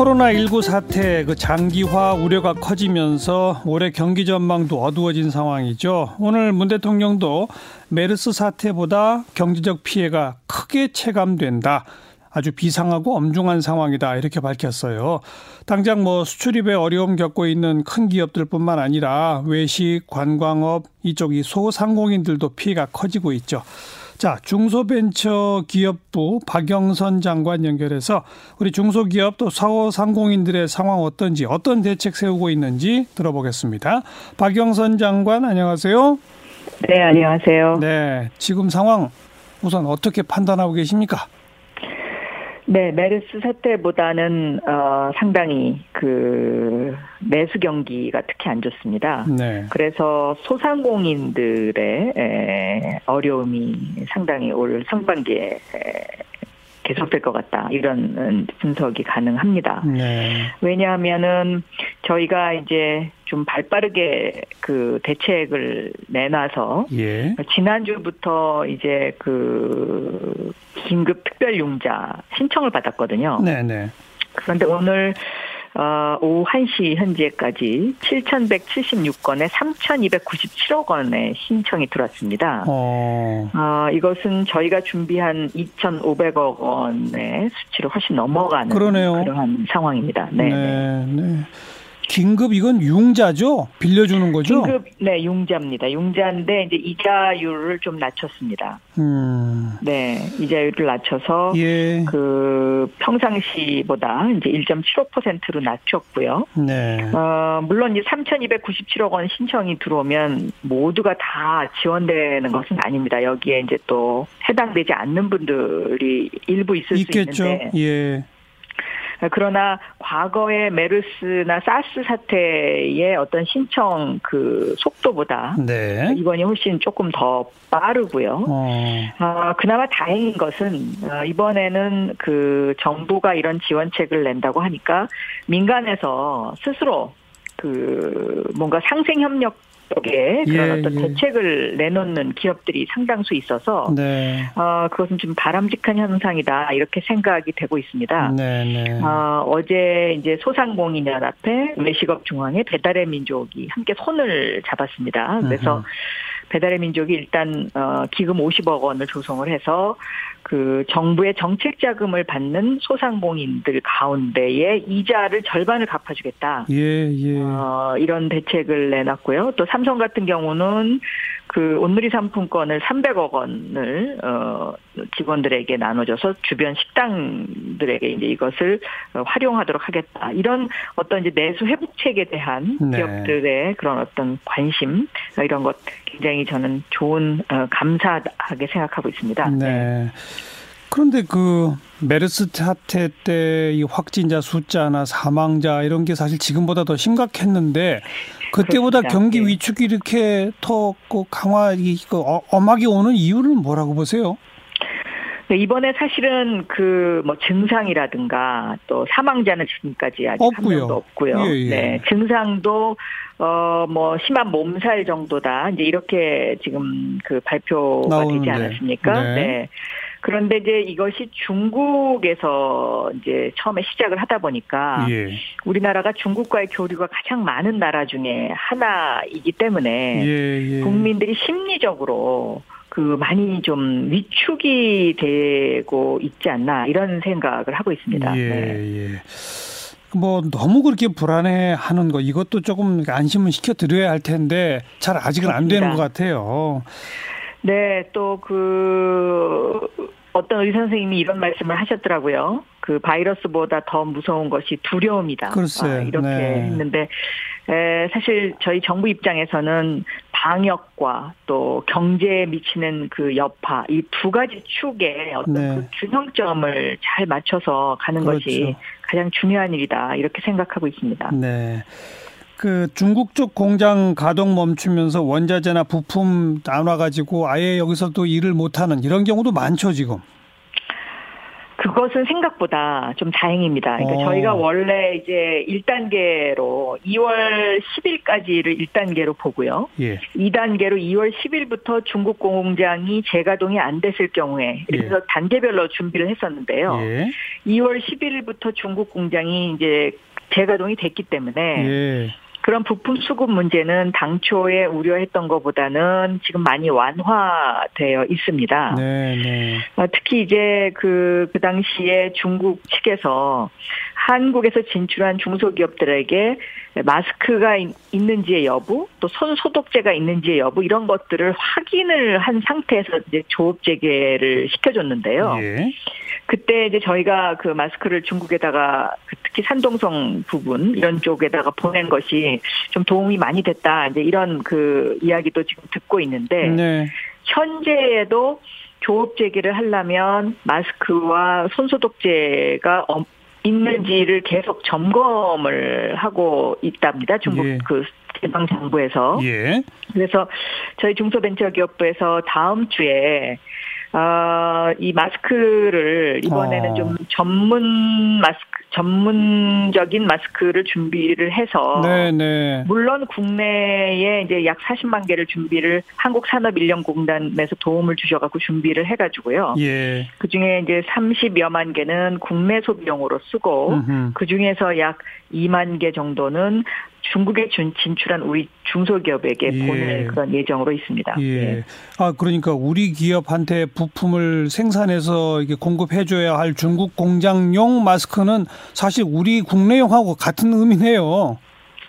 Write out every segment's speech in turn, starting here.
코로나19 사태 그 장기화 우려가 커지면서 올해 경기 전망도 어두워진 상황이죠. 오늘 문 대통령도 메르스 사태보다 경제적 피해가 크게 체감된다. 아주 비상하고 엄중한 상황이다 이렇게 밝혔어요. 당장 뭐 수출입에 어려움 겪고 있는 큰 기업들뿐만 아니라 외식, 관광업 이쪽이 소상공인들도 피해가 커지고 있죠. 자, 중소벤처기업부 박영선 장관 연결해서 우리 중소기업 또 소상공인들의 상황 어떤지 어떤 대책 세우고 있는지 들어보겠습니다. 박영선 장관 안녕하세요. 네, 안녕하세요. 네, 지금 상황 우선 어떻게 판단하고 계십니까? 네, 메르스 사태보다는 어, 상당히 그 매수 경기가 특히 안 좋습니다. 네. 그래서 소상공인들의 에, 어려움이 상당히 올 상반기에 에, 계속될 것 같다 이런 분석이 가능합니다. 네. 왜냐하면은 저희가 이제 좀 발빠르게 그 대책을 내놔서 예. 지난주부터 이제 그 긴급 특별융자 신청을 받았거든요. 네네. 네. 그런데 오늘 어, 오후 1시 현재까지 7,176건에 3,297억 원의 신청이 들어왔습니다. 어. 어. 이것은 저희가 준비한 2,500억 원의 수치를 훨씬 넘어가는 그러네요. 그러한 상황입니다. 네. 네. 네. 긴급 이건 융자죠? 빌려주는 거죠? 긴급 네 융자입니다. 융자인데 이제 이자율을 좀 낮췄습니다. 음. 네 이자율을 낮춰서 예. 그 평상시보다 이제 1.75%로 낮췄고요. 네. 어 물론 이제 3,297억 원 신청이 들어오면 모두가 다 지원되는 것은 아닙니다. 여기에 이제 또 해당되지 않는 분들이 일부 있을 있겠죠. 수 있는데. 예. 그러나 과거의 메르스나 사스 사태의 어떤 신청 그 속도보다 네. 이번이 훨씬 조금 더 빠르고요. 어. 어, 그나마 다행인 것은 어, 이번에는 그 정부가 이런 지원책을 낸다고 하니까 민간에서 스스로 그 뭔가 상생 협력 쪽에 그런 예, 어떤 예. 대책을 내놓는 기업들이 상당수 있어서 네. 어, 그것은 좀 바람직한 현상이다 이렇게 생각이 되고 있습니다. 네, 네. 어, 어제 이제 소상공인연합회 외식업 중앙회 배달의 민족이 함께 손을 잡았습니다. 그래서 으흠. 배달의 민족이 일단 어, 기금 50억 원을 조성을 해서 그 정부의 정책 자금을 받는 소상공인들 가운데에 이자를 절반을 갚아주겠다. 예, 예. 어, 이런 대책을 내놨고요. 또 삼성 같은 경우는 그 온누리 상품권을 300억 원을 어 직원들에게 나눠줘서 주변 식당들에게 이제 이것을 활용하도록 하겠다. 이런 어떤 이제 내수 회복책에 대한 네. 기업들의 그런 어떤 관심 이런 것 굉장히 저는 좋은 어, 감사하게 생각하고 있습니다. 네. 네. 그런데 그 메르스 사태 때 이 확진자 숫자나 사망자 이런 게 사실 지금보다 더 심각했는데 그때보다 그렇습니다. 경기 네. 위축이 이렇게 더 강화 이거 어, 엄하게 오는 이유는 뭐라고 보세요? 네, 이번에 사실은 그 뭐 증상이라든가 또 사망자는 지금까지 아직 없고요. 한 명도 없고요. 예, 예. 네, 증상도 어 뭐 심한 몸살 정도다. 이제 이렇게 지금 그 발표가 나오는데. 되지 않았습니까? 네. 네. 그런데 이제 이것이 중국에서 이제 처음에 시작을 하다 보니까 예. 우리나라가 중국과의 교류가 가장 많은 나라 중에 하나이기 때문에 예, 예. 국민들이 심리적으로 그 많이 좀 위축이 되고 있지 않나 이런 생각을 하고 있습니다. 예, 네. 예. 뭐 너무 그렇게 불안해하는 거 이것도 조금 안심을 시켜 드려야 할 텐데 잘 아직은. 안 되는 것 같아요. 네, 또 그 어떤 의사 선생님이 이런 말씀을 하셨더라고요. 그 바이러스보다 더 무서운 것이 두려움이다. 글쎄, 아, 이렇게 네. 했는데 에, 사실 저희 정부 입장에서는 방역과 또 경제에 미치는 그 여파 이 두 가지 축에 어떤 네. 그 균형점을 잘 맞춰서 가는 그렇죠. 것이 가장 중요한 일이다 이렇게 생각하고 있습니다. 네. 그 중국 쪽 공장 가동 멈추면서 원자재나 부품 나눠 가지고 아예 여기서도 일을 못 하는 이런 경우도 많죠, 지금. 그것은 생각보다 좀 다행입니다. 그러니까 어. 저희가 원래 이제 1단계로 2월 10일까지를 1단계로 보고요. 예. 2단계로 2월 10일부터 중국 공장이 재가동이 안 됐을 경우에 그래서 예. 단계별로 준비를 했었는데요. 예. 2월 11일부터 중국 공장이 이제 재가동이 됐기 때문에 예. 그런 부품 수급 문제는 당초에 우려했던 것보다는 지금 많이 완화되어 있습니다. 네, 네. 어, 특히 이제 그, 그 당시에 중국 측에서 한국에서 진출한 중소기업들에게 마스크가 있는지의 여부, 또 손 소독제가 있는지의 여부 이런 것들을 확인을 한 상태에서 이제 조업 재개를 시켜줬는데요. 예. 그때 이제 저희가 그 마스크를 중국에다가 그 특히 산동성 부분 이런 쪽에다가 보낸 것이 좀 도움이 많이 됐다. 이제 이런 그 이야기도 지금 듣고 있는데 네. 현재에도 조업 재개를 하려면 마스크와 손소독제가 있는지를 계속 점검을 하고 있답니다. 중국 예. 그 지방 정부에서. 예. 그래서 저희 중소벤처기업부에서 다음 주에 어, 이 마스크를 이번에는 어. 좀 전문 마스크 전문적인 마스크를 준비를 해서 네네. 네. 물론 국내에 이제 약 40만 개를 준비를 한국 산업 인력 공단에서 도움을 주셔 갖고 준비를 해 가지고요. 예. 그 중에 이제 30여만 개는 국내 소비용으로 쓰고 그 중에서 약 2만 개 정도는 중국에 진출한 우리 중소기업에게 예. 보낼 그런 예정으로 있습니다. 예. 예. 아 그러니까 우리 기업한테 부품을 생산해서 이게 공급해줘야 할 중국 공장용 마스크는 사실 우리 국내용하고 같은 의미네요.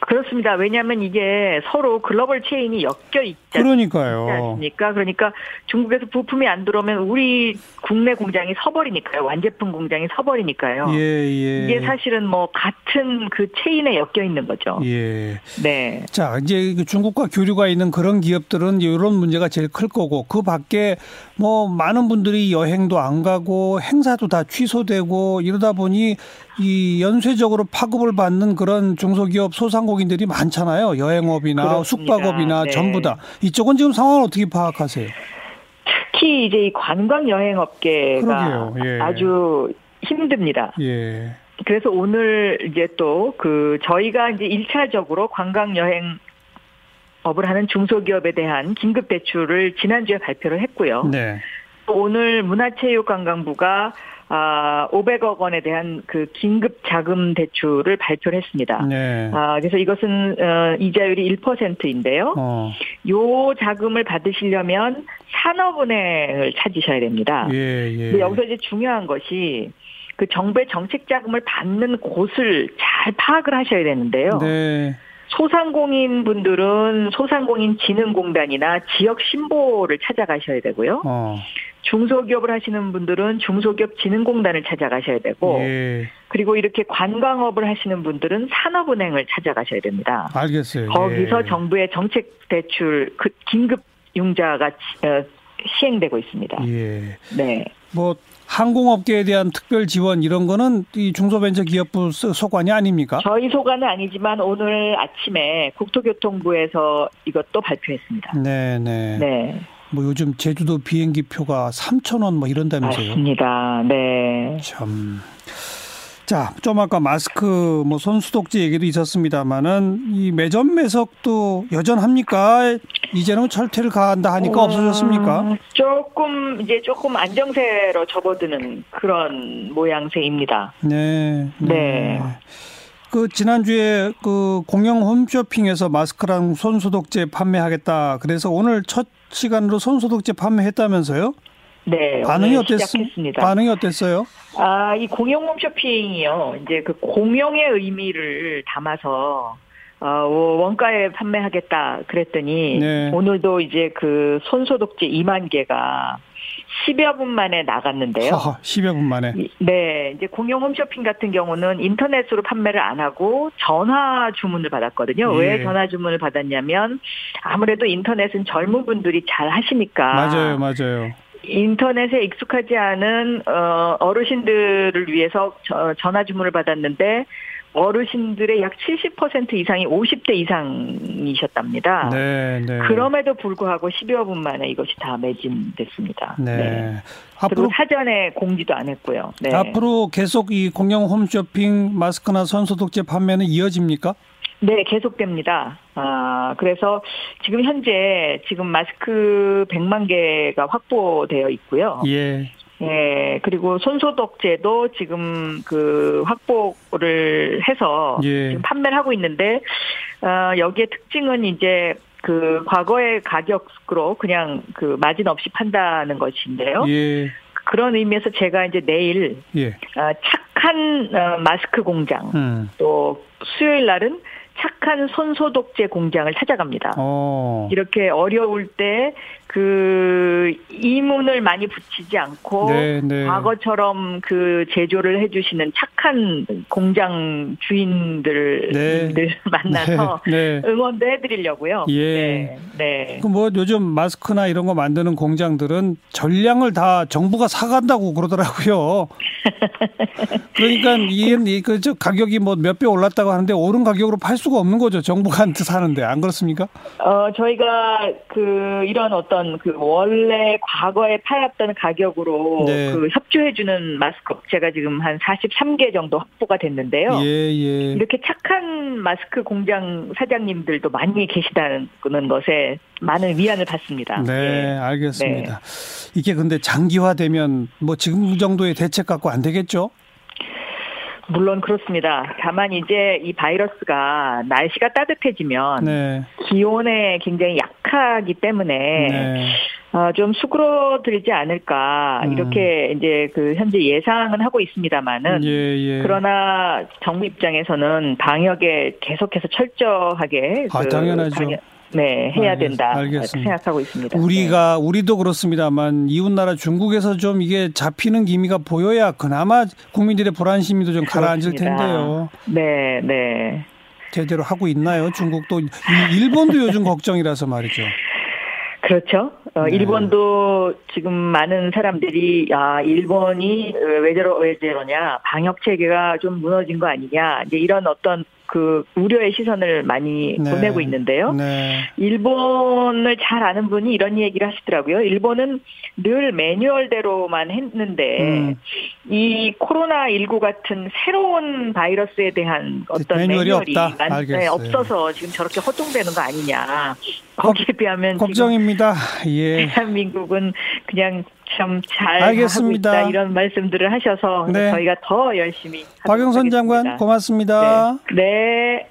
그렇습니다. 왜냐하면 이게 서로 글로벌 체인이 엮여 있지 그러니까요. 않습니까? 그러니까 중국에서 부품이 안 들어오면 우리 국내 공장이 서버리니까요. 완제품 공장이 서버리니까요. 예, 예. 이게 사실은 뭐 같은 그 체인에 엮여 있는 거죠. 예. 네. 자, 이제 그 중국과 교류가 있는 그런 기업들은 이런 문제가 제일 클 거고 그 밖에 뭐 많은 분들이 여행도 안 가고 행사도 다 취소되고 이러다 보니 이 연쇄적으로 파급을 받는 그런 중소기업 소상공 인들이 많잖아요. 여행업이나 그렇습니다. 숙박업이나 네. 전부 다. 이쪽은 지금 상황을 어떻게 파악하세요? 특히 이제 이 관광 여행 업계가 예. 아주 힘듭니다. 예. 그래서 오늘 이제 또 그 저희가 이제 1차적으로 관광 여행 업을 하는 중소기업에 대한 긴급 대출을 지난주에 발표를 했고요. 네. 오늘 문화체육관광부가 아, 500억 원에 대한 그 긴급 자금 대출을 발표를 했습니다. 네. 아, 그래서 이것은 어, 이자율이 1%인데요. 어. 요 자금을 받으시려면 산업은행을 찾으셔야 됩니다. 예, 예. 여기서 이제 중요한 것이 그 정부의 정책 자금을 받는 곳을 잘 파악을 하셔야 되는데요. 네. 소상공인 분들은 소상공인 진흥공단이나 지역 신보를 찾아가셔야 되고요. 어. 중소기업을 하시는 분들은 중소기업 진흥공단을 찾아가셔야 되고 예. 그리고 이렇게 관광업을 하시는 분들은 산업은행을 찾아가셔야 됩니다. 알겠어요. 거기서 예. 정부의 정책 대출 그 긴급 융자가 어, 시행되고 있습니다. 예. 네. 뭐 항공업계에 대한 특별 지원 이런 거는 이 중소벤처기업부 소관이 아닙니까? 저희 소관은 아니지만 오늘 아침에 국토교통부에서 이것도 발표했습니다. 네, 네. 네. 뭐 요즘 제주도 비행기 표가 3천 원뭐 이런다면서요? 맞습니다. 네. 참. 자, 좀 아까 마스크 뭐 손수독제 얘기도 있었습니다만은 이 매점 매석도 여전합니까? 이제는 철퇴를 가한다 하니까 어, 없어졌습니까? 조금 이제 조금 안정세로 접어드는 그런 모양새입니다. 네. 네. 네. 그 지난주에 그 공영 홈쇼핑에서 마스크랑 손소독제 판매하겠다. 그래서 오늘 첫 시간으로 손소독제 판매했다면서요? 네. 반응이 어땠습니까? 반응이 어땠어요? 아, 이 공영 홈쇼핑이요. 이제 그 공영의 의미를 담아서 어, 원가에 판매하겠다 그랬더니 네. 오늘도 이제 그 손소독제 2만 개가 10여 분 만에 나갔는데요. 허, 10여 분 만에. 네, 이제 공용 홈쇼핑 같은 경우는 인터넷으로 판매를 안 하고 전화 주문을 받았거든요. 예. 왜 전화 주문을 받았냐면 아무래도 인터넷은 젊은 분들이 잘 하시니까. 맞아요, 맞아요. 인터넷에 익숙하지 않은 어, 어르신들을 위해서 전화 주문을 받았는데 어르신들의 약 70% 이상이 50대 이상이셨답니다. 네, 네. 그럼에도 불구하고 10여 분 만에 이것이 다 매진됐습니다. 네. 네. 앞으로 사전에 공지도 안 했고요. 네. 앞으로 계속 이 공영 홈쇼핑 마스크나 손소독제 판매는 이어집니까? 네, 계속됩니다. 아, 그래서 지금 현재 지금 마스크 100만 개가 확보되어 있고요. 예. 예, 그리고 손소독제도 지금 그 확보를 해서 예. 지금 판매를 하고 있는데, 어, 여기에 특징은 이제 그 과거의 가격으로 그냥 그 마진 없이 판다는 것인데요. 예. 그런 의미에서 제가 이제 내일 예. 어, 착한 어, 마스크 공장 음. 또 수요일 날은 착한 손소독제 공장을 찾아갑니다. 오. 어. 이렇게 어려울 때 그 이문을 많이 붙이지 않고 네, 네. 과거처럼 그 제조를 해주시는 착한 공장 주인들 네. 만나서 네, 네. 응원도 해드리려고요. 예. 네. 네. 그뭐 요즘 마스크나 이런 거 만드는 공장들은 전량을 다 정부가 사간다고 그러더라고요. 그러니까 이그 가격이 뭐 몇 배 올랐다고 하는데 오른 가격으로 팔 수가 없는 거죠. 정부가 한테 사는데 안 그렇습니까? 어 저희가 그 이런 어떤 그 원래 과거에 팔았던 가격으로 네. 그 협조해주는 마스크 업체가 지금 한 43개 정도 확보가 됐는데요. 예, 예. 이렇게 착한 마스크 공장 사장님들도 많이 계시다는 것에 많은 위안을 받습니다. 네, 예. 알겠습니다. 네. 이게 근데 장기화되면 뭐 지금 정도의 대책 갖고 안 되겠죠? 물론 그렇습니다. 다만 이제 이 바이러스가 날씨가 따뜻해지면 네. 기온에 굉장히 약하기 때문에 네. 어, 좀 수그러들지 않을까 음. 이렇게 이제 그 현재 예상은 하고 있습니다만은 예, 예. 그러나 정부 입장에서는 방역에 계속해서 철저하게 아, 그 당연하죠. 방역, 네, 해야 된다 알겠습니다. 생각하고 있습니다. 우리가 네. 우리도 그렇습니다만 이웃 나라 중국에서 좀 이게 잡히는 기미가 보여야 그나마 국민들의 불안 심리도 좀 가라앉을 텐데요. 네, 네. 제대로 하고 있나요? 중국도 일본도 요즘 걱정이라서 말이죠. 그렇죠. 어, 네. 일본도 지금 많은 사람들이 아 일본이 왜저러 왜저러냐 방역 체계가 좀 무너진 거 아니냐 이제 이런 어떤 그 우려의 시선을 많이 네. 보내고 있는데요. 네. 일본을 잘 아는 분이 이런 얘기를 하시더라고요. 일본은 늘 매뉴얼대로만 했는데 음. 이 코로나 19 같은 새로운 바이러스에 대한 어떤 매뉴얼이, 매뉴얼이 없다. 네, 없어서 지금 저렇게 허둥대는 거 아니냐. 거기에 비하면 걱정입니다. 예. 대한민국은 그냥 참잘 알겠습니다. 하고 있다 이런 말씀들을 하셔서 네. 저희가 더 열심히 박영선 장관 고맙습니다. 네. 네.